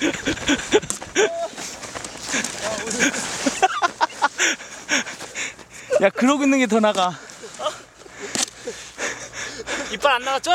야 그러고 있는 게 더 나가 이빨 안 나왔죠?